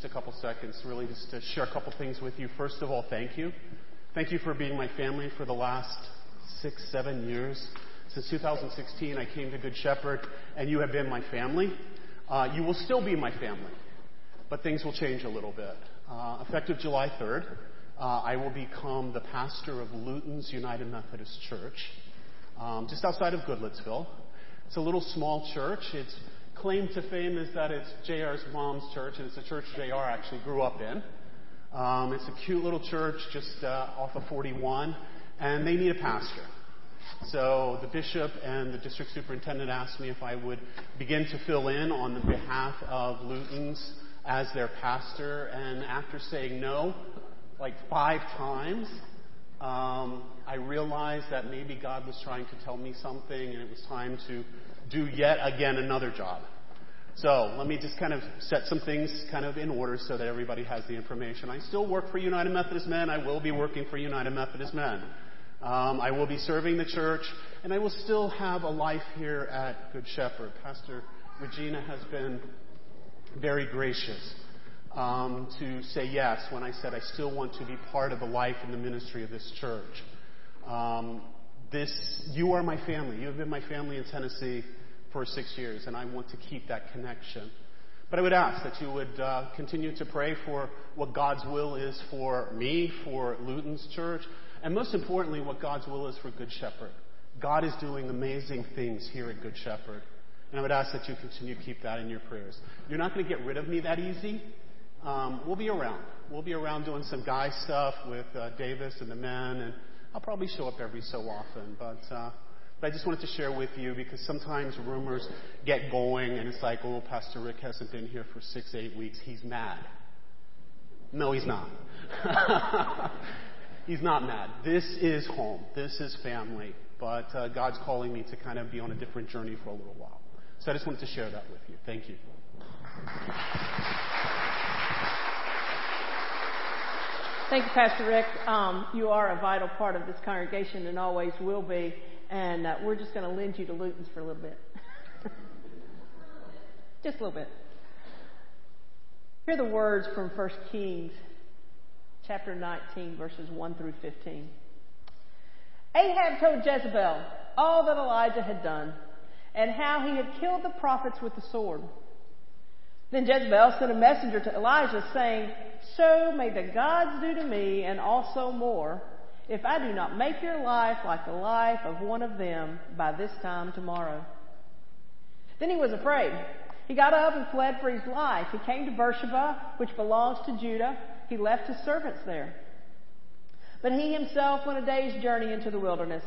just a couple seconds, really just to share a couple things with you. First of all, thank you. Thank you for being my family for the last six, seven years. Since 2016, I came to Good Shepherd, and you have been my family. Uh, you will still be my family, but things will change a little bit. Uh, effective July 3rd, uh, I will become the pastor of Luton's United Methodist Church, um, just outside of Goodlettsville. It's a little small church. Its claim to fame is that it's JR's mom's church, and it's a church JR actually grew up in. Um, it's a cute little church just uh, off of 41, and they need a pastor. So the bishop and the district superintendent asked me if I would begin to fill in on the behalf of Luton's as their pastor, and after saying no, like five times, um, I realized that maybe God was trying to tell me something and it was time to do yet again another job. So let me just kind of set some things kind of in order so that everybody has the information. I still work for United Methodist Men. I will be working for United Methodist Men. Um, I will be serving the church, and I will still have a life here at Good Shepherd. Pastor Regina has been very gracious um, to say yes when I said I still want to be part of the life and the ministry of this church. Um, this, you are my family. You have been my family in Tennessee for six years, and I want to keep that connection. But I would ask that you would uh, continue to pray for what God's will is for me, for Luton's church, and most importantly, what God's will is for Good Shepherd. God is doing amazing things here at Good Shepherd. And I would ask that you continue to keep that in your prayers. You're not going to get rid of me that easy. Um, we'll be around. We'll be around doing some guy stuff with uh, Davis and the men, and I'll probably show up every so often. But, uh, but I just wanted to share with you because sometimes rumors get going, and it's like, oh, Pastor Rick hasn't been here for six, eight weeks. He's mad. No, he's not. he's not mad. This is home. This is family. But uh, God's calling me to kind of be on a different journey for a little while. So I just wanted to share that with you. Thank you. Thank you, Pastor Rick. Um, you are a vital part of this congregation and always will be. And uh, we're just going to lend you to Luton's for a little bit. just a little bit. Hear the words from 1 Kings chapter 19, verses 1 through 15. Ahab told Jezebel all that Elijah had done and how he had killed the prophets with the sword. Then Jezebel sent a messenger to Elijah saying, So may the gods do to me and also more if I do not make your life like the life of one of them by this time tomorrow. Then he was afraid. He got up and fled for his life. He came to Beersheba, which belongs to Judah. He left his servants there. But he himself went a day's journey into the wilderness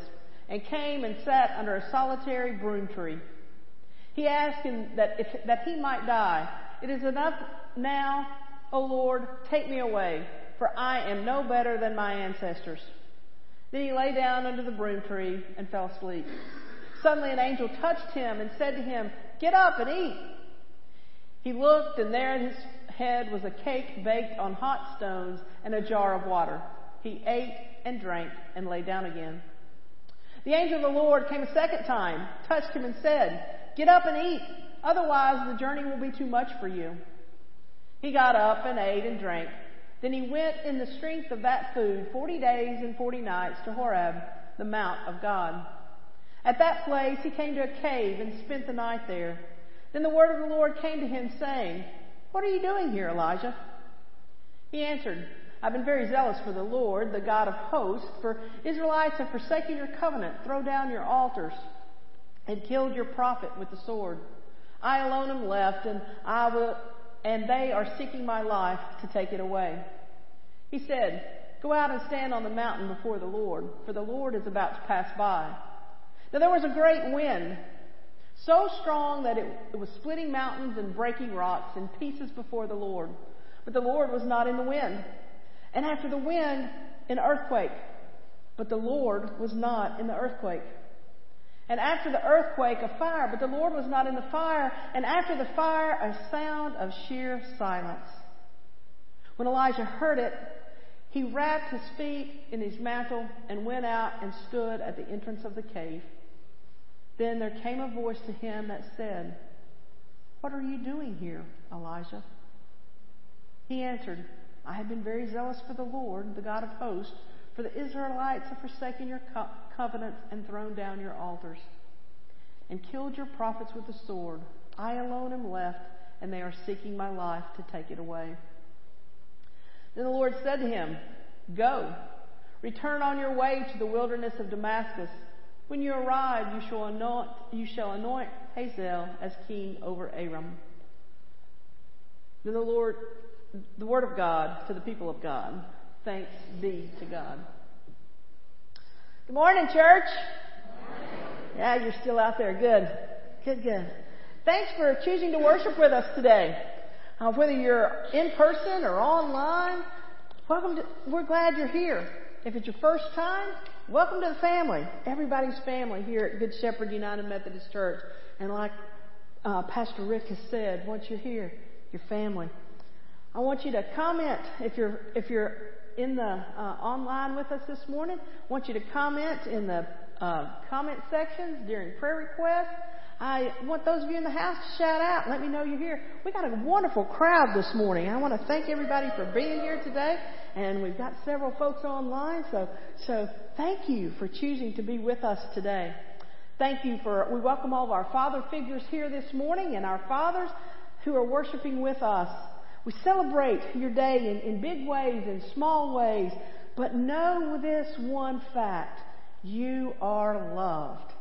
and came and sat under a solitary broom tree. He asked him that, if, that he might die. It is enough now, O Lord, take me away, for I am no better than my ancestors. Then he lay down under the broom tree and fell asleep. Suddenly an angel touched him and said to him, Get up and eat. He looked, and there at his head was a cake baked on hot stones and a jar of water. He ate and drank and lay down again. The angel of the Lord came a second time, touched him, and said, Get up and eat, otherwise the journey will be too much for you. He got up and ate and drank. Then he went in the strength of that food forty days and forty nights to Horeb, the mount of God. At that place he came to a cave and spent the night there. Then the word of the Lord came to him, saying, What are you doing here, Elijah? He answered, I've been very zealous for the Lord, the God of hosts, for Israelites have forsaken your covenant, throw down your altars, and killed your prophet with the sword. I alone am left, and I will, and they are seeking my life to take it away. He said, Go out and stand on the mountain before the Lord, for the Lord is about to pass by. Now there was a great wind, so strong that it, it was splitting mountains and breaking rocks in pieces before the Lord. But the Lord was not in the wind. And after the wind, an earthquake. But the Lord was not in the earthquake. And after the earthquake, a fire. But the Lord was not in the fire. And after the fire, a sound of sheer silence. When Elijah heard it, he wrapped his feet in his mantle and went out and stood at the entrance of the cave. Then there came a voice to him that said, What are you doing here, Elijah? He answered, I have been very zealous for the Lord, the God of hosts, for the Israelites have forsaken your co- covenants and thrown down your altars, and killed your prophets with the sword. I alone am left, and they are seeking my life to take it away. Then the Lord said to him, Go, return on your way to the wilderness of Damascus. When you arrive, you shall anoint, you shall anoint Hazael as king over Aram. Then the Lord, the word of God to the people of God. Thanks be to God. Good morning, church. Yeah, you're still out there. Good. Good, good. Thanks for choosing to worship with us today. Uh, whether you're in person or online, welcome to, we're glad you're here. If it's your first time, welcome to the family. Everybody's family here at Good Shepherd United Methodist Church. And like uh, Pastor Rick has said, once you're here, your family. I want you to comment if you're if you're in the uh, online with us this morning. I want you to comment in the uh, comment sections during prayer requests. I want those of you in the house to shout out. Let me know you're here. We got a wonderful crowd this morning. I want to thank everybody for being here today, and we've got several folks online. So so thank you for choosing to be with us today. Thank you for we welcome all of our father figures here this morning and our fathers who are worshiping with us. We celebrate your day in, in big ways and small ways, but know this one fact. You are loved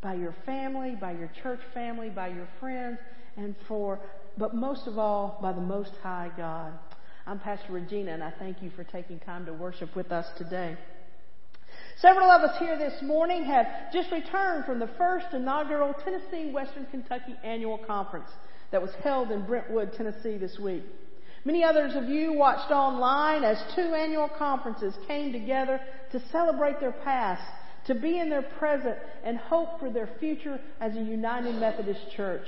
by your family, by your church family, by your friends, and for, but most of all, by the Most High God. I'm Pastor Regina, and I thank you for taking time to worship with us today. Several of us here this morning have just returned from the first inaugural Tennessee Western Kentucky Annual Conference that was held in Brentwood, Tennessee this week. Many others of you watched online as two annual conferences came together to celebrate their past, to be in their present, and hope for their future as a United Methodist Church.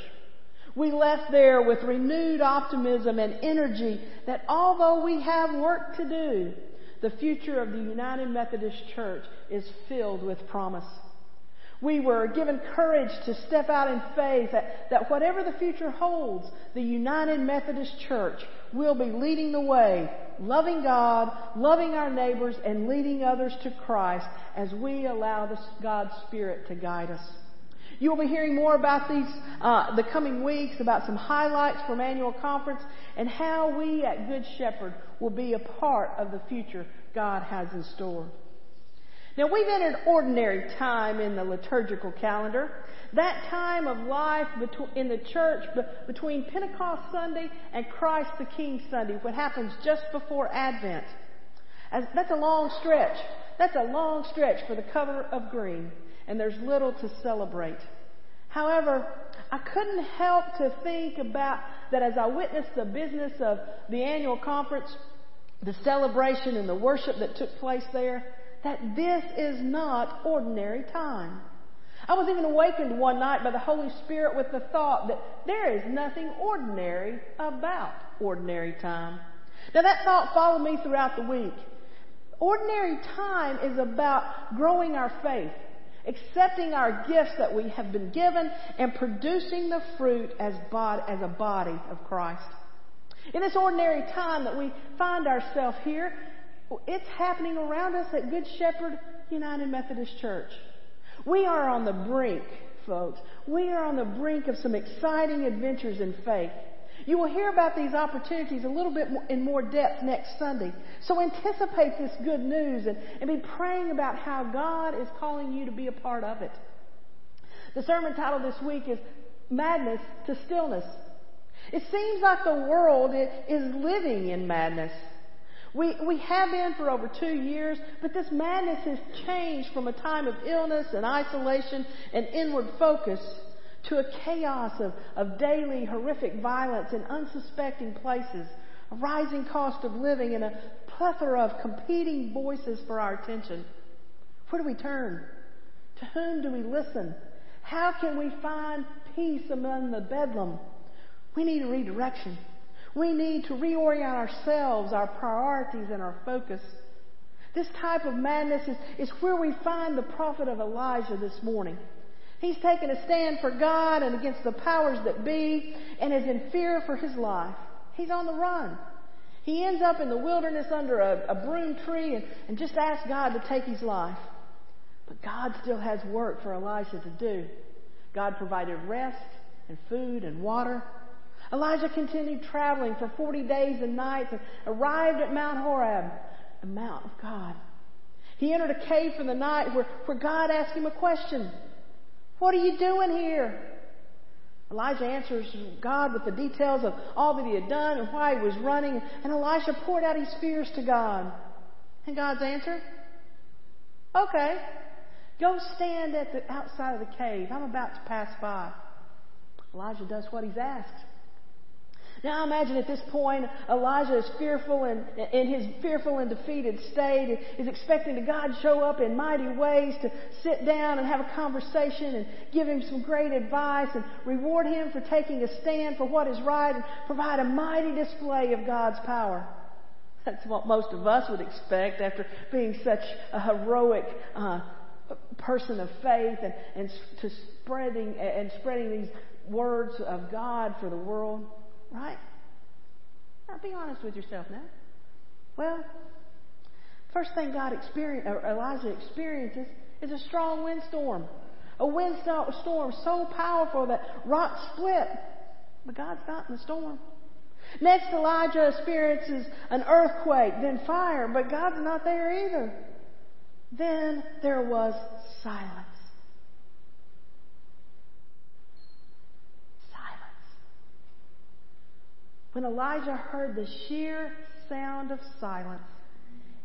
We left there with renewed optimism and energy that although we have work to do, the future of the United Methodist Church is filled with promise. We were given courage to step out in faith that, that whatever the future holds, the United Methodist Church will be leading the way, loving God, loving our neighbors, and leading others to Christ as we allow the, God's Spirit to guide us. You will be hearing more about these uh, the coming weeks, about some highlights from annual conference, and how we at Good Shepherd will be a part of the future God has in store. Now we've entered ordinary time in the liturgical calendar. That time of life in the church between Pentecost Sunday and Christ the King Sunday, what happens just before Advent. that's a long stretch. That's a long stretch for the cover of green, and there's little to celebrate. However, I couldn't help to think about that as I witnessed the business of the annual conference, the celebration and the worship that took place there that this is not ordinary time. I was even awakened one night by the Holy Spirit with the thought that there is nothing ordinary about ordinary time. Now that thought followed me throughout the week. Ordinary time is about growing our faith, accepting our gifts that we have been given, and producing the fruit as, bod- as a body of Christ. In this ordinary time that we find ourselves here, it's happening around us at Good Shepherd United Methodist Church. We are on the brink, folks. We are on the brink of some exciting adventures in faith. You will hear about these opportunities a little bit in more depth next Sunday. So anticipate this good news and, and be praying about how God is calling you to be a part of it. The sermon title this week is Madness to Stillness. It seems like the world is living in madness. We, we have been for over two years, but this madness has changed from a time of illness and isolation and inward focus to a chaos of, of daily horrific violence in unsuspecting places, a rising cost of living, and a plethora of competing voices for our attention. Where do we turn? To whom do we listen? How can we find peace among the bedlam? We need a redirection. We need to reorient ourselves, our priorities, and our focus. This type of madness is, is where we find the prophet of Elijah this morning. He's taken a stand for God and against the powers that be and is in fear for his life. He's on the run. He ends up in the wilderness under a, a broom tree and, and just asks God to take his life. But God still has work for Elijah to do. God provided rest and food and water. Elijah continued traveling for 40 days and nights and arrived at Mount Horeb, the Mount of God. He entered a cave for the night where, where God asked him a question. What are you doing here? Elijah answers God with the details of all that he had done and why he was running. And Elisha poured out his fears to God. And God's answer? Okay. Go stand at the outside of the cave. I'm about to pass by. Elijah does what he's asked. Now imagine at this point, Elijah is fearful and in his fearful and defeated state is expecting to God show up in mighty ways to sit down and have a conversation and give him some great advice and reward him for taking a stand for what is right and provide a mighty display of God's power. That's what most of us would expect after being such a heroic uh, person of faith and, and to spreading and spreading these words of God for the world. Right? Now be honest with yourself now. Well, first thing God experience, Elijah experiences is a strong windstorm. A windstorm so powerful that rocks split. But God's not in the storm. Next, Elijah experiences an earthquake, then fire, but God's not there either. Then there was silence. When Elijah heard the sheer sound of silence,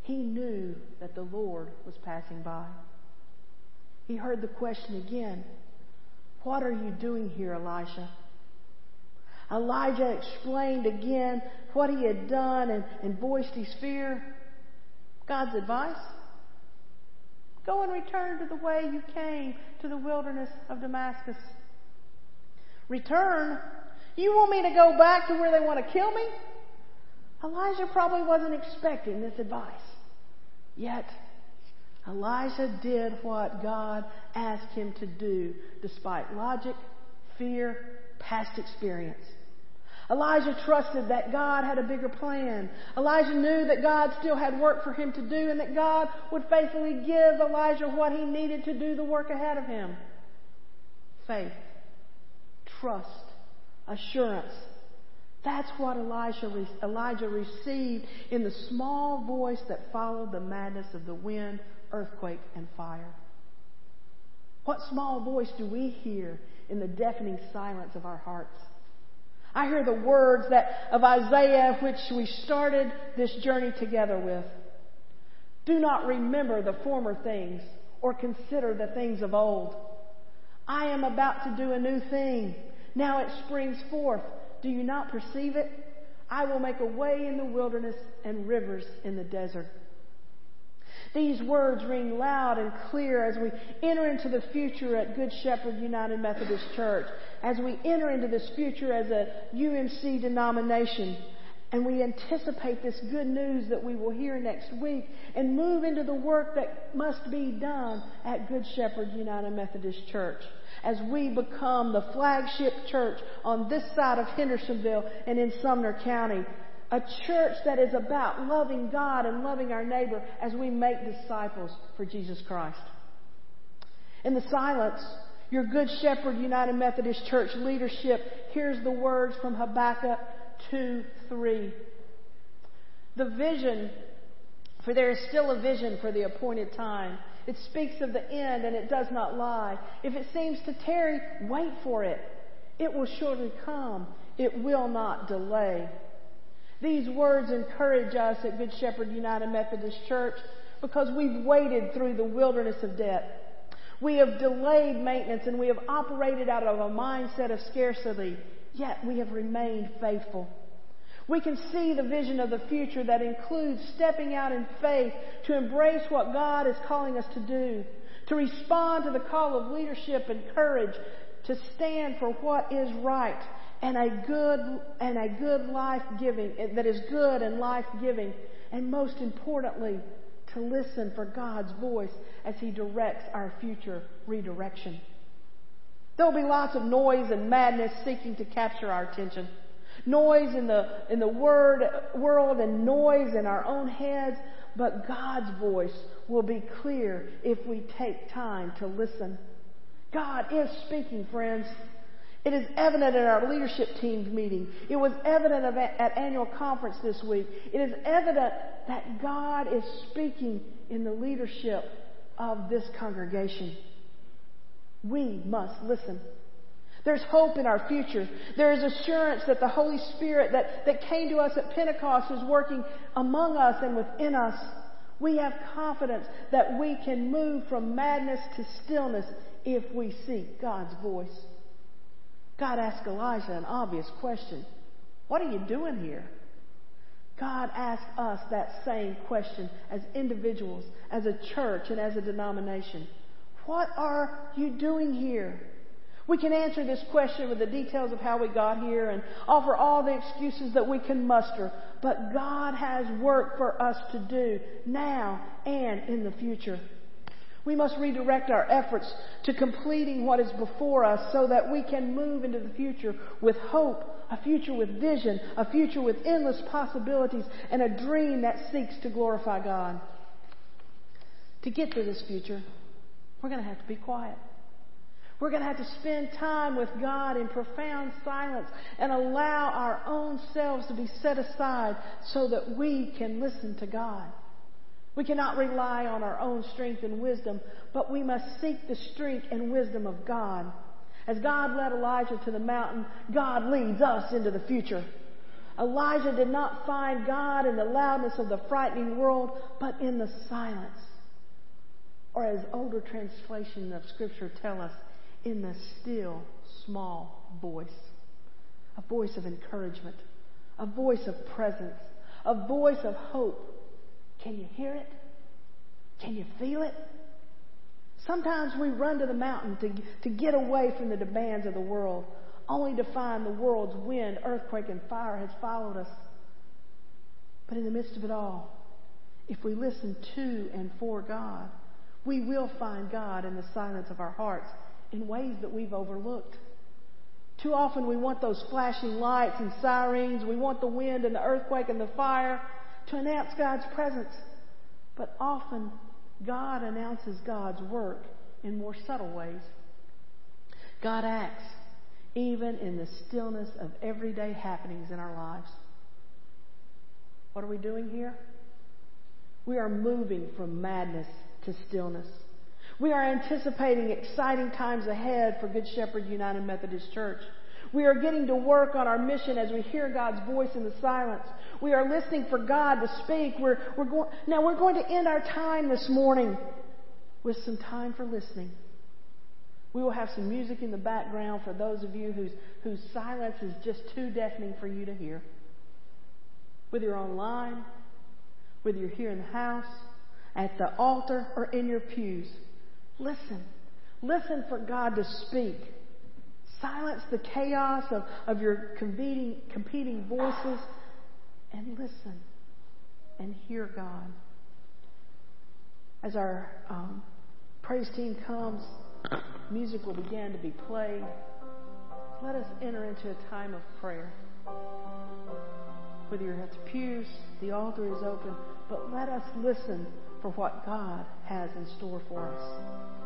he knew that the Lord was passing by. He heard the question again What are you doing here, Elijah? Elijah explained again what he had done and, and voiced his fear. God's advice Go and return to the way you came to the wilderness of Damascus. Return you want me to go back to where they want to kill me? Elijah probably wasn't expecting this advice. Yet, Elijah did what God asked him to do despite logic, fear, past experience. Elijah trusted that God had a bigger plan. Elijah knew that God still had work for him to do and that God would faithfully give Elijah what he needed to do the work ahead of him. Faith, trust, assurance. That's what Elijah, Elijah received in the small voice that followed the madness of the wind, earthquake, and fire. What small voice do we hear in the deafening silence of our hearts? I hear the words that of Isaiah which we started this journey together with. Do not remember the former things or consider the things of old. I am about to do a new thing. Now it springs forth. Do you not perceive it? I will make a way in the wilderness and rivers in the desert. These words ring loud and clear as we enter into the future at Good Shepherd United Methodist Church, as we enter into this future as a UMC denomination, and we anticipate this good news that we will hear next week and move into the work that must be done at Good Shepherd United Methodist Church as we become the flagship church on this side of Hendersonville and in Sumner County. A church that is about loving God and loving our neighbor as we make disciples for Jesus Christ. In the silence, your Good Shepherd United Methodist Church leadership hears the words from Habakkuk 2 3. The vision, for there is still a vision for the appointed time. It speaks of the end and it does not lie. If it seems to tarry, wait for it. It will surely come. It will not delay. These words encourage us at Good Shepherd United Methodist Church because we've waded through the wilderness of debt. We have delayed maintenance and we have operated out of a mindset of scarcity, yet we have remained faithful. We can see the vision of the future that includes stepping out in faith to embrace what God is calling us to do, to respond to the call of leadership and courage, to stand for what is right and a good and a good life giving that is good and life giving, and most importantly, to listen for God's voice as He directs our future redirection. There will be lots of noise and madness seeking to capture our attention. Noise in the, in the word, world and noise in our own heads, but God's voice will be clear if we take time to listen. God is speaking, friends. It is evident in our leadership team's meeting. It was evident at annual conference this week. It is evident that God is speaking in the leadership of this congregation. We must listen. There's hope in our future. There is assurance that the Holy Spirit that, that came to us at Pentecost is working among us and within us. We have confidence that we can move from madness to stillness if we seek God's voice. God asked Elijah an obvious question. What are you doing here? God asked us that same question as individuals, as a church, and as a denomination. What are you doing here? We can answer this question with the details of how we got here and offer all the excuses that we can muster. But God has work for us to do now and in the future. We must redirect our efforts to completing what is before us so that we can move into the future with hope, a future with vision, a future with endless possibilities, and a dream that seeks to glorify God. To get to this future, we're going to have to be quiet. We're going to have to spend time with God in profound silence and allow our own selves to be set aside so that we can listen to God. We cannot rely on our own strength and wisdom, but we must seek the strength and wisdom of God. As God led Elijah to the mountain, God leads us into the future. Elijah did not find God in the loudness of the frightening world, but in the silence. Or as older translations of Scripture tell us, in the still, small voice. A voice of encouragement, a voice of presence, a voice of hope can you hear it? Can you feel it? Sometimes we run to the mountain to, to get away from the demands of the world, only to find the world's wind, earthquake, and fire has followed us. But in the midst of it all, if we listen to and for God, we will find God in the silence of our hearts in ways that we've overlooked. Too often we want those flashing lights and sirens, we want the wind and the earthquake and the fire, to announce God's presence. But often, God announces God's work in more subtle ways. God acts even in the stillness of everyday happenings in our lives. What are we doing here? We are moving from madness to stillness. We are anticipating exciting times ahead for Good Shepherd United Methodist Church. We are getting to work on our mission as we hear God's voice in the silence. We are listening for God to speak. We're, we're going, now we're going to end our time this morning with some time for listening. We will have some music in the background for those of you whose, whose silence is just too deafening for you to hear. Whether you're online, whether you're here in the house, at the altar, or in your pews, listen. Listen for God to speak. Silence the chaos of, of your competing, competing voices and listen and hear God. As our um, praise team comes, music will begin to be played. Let us enter into a time of prayer. Whether you're at the pews, the altar is open, but let us listen for what God has in store for us.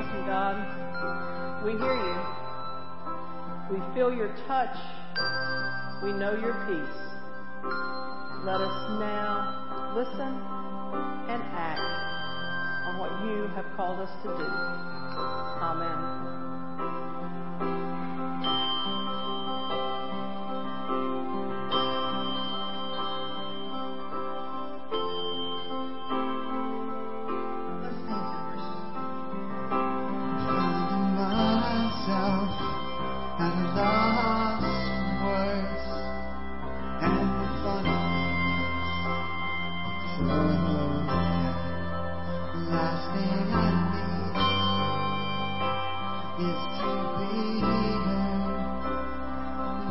God, we hear you. We feel your touch. We know your peace. Let us now listen and act on what you have called us to do. Amen. For your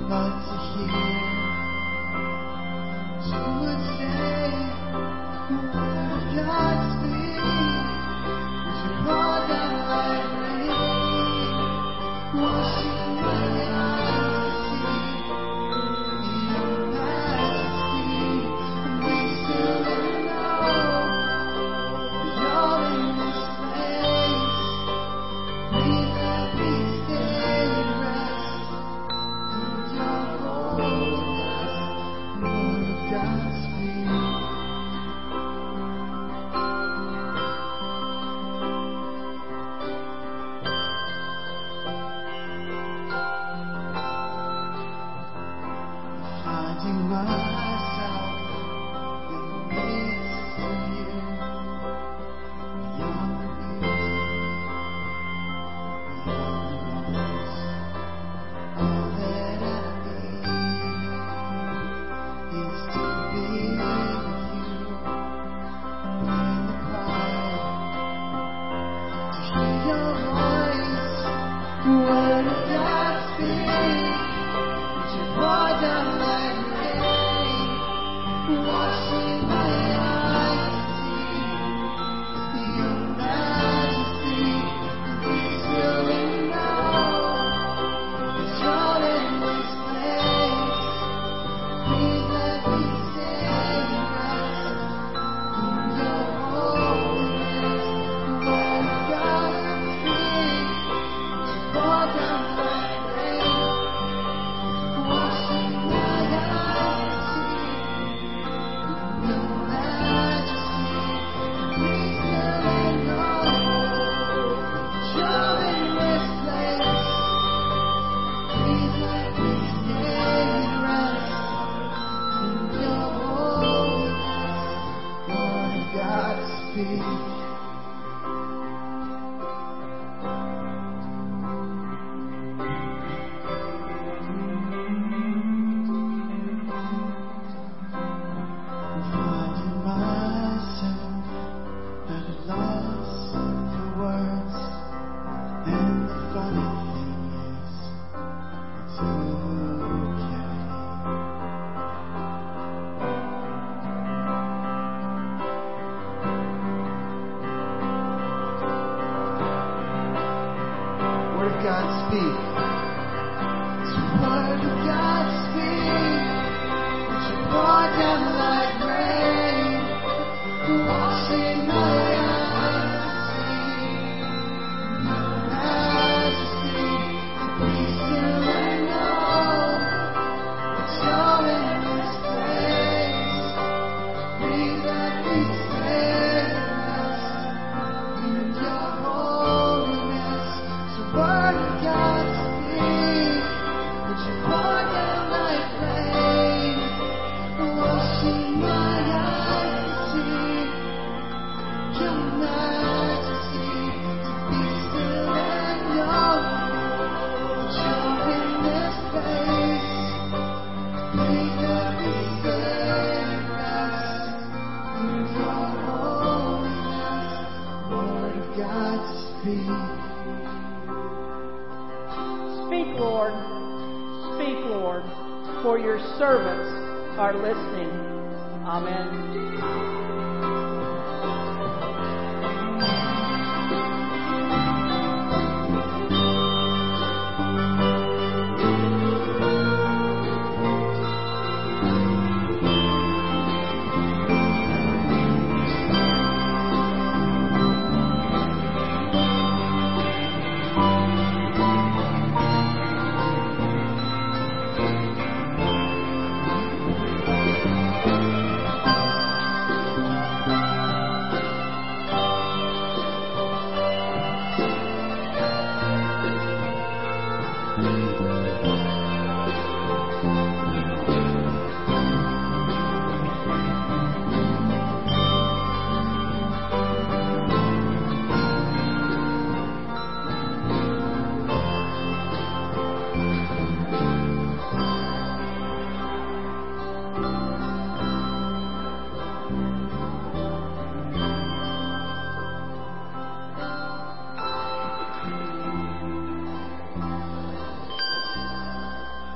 servants are my Amen.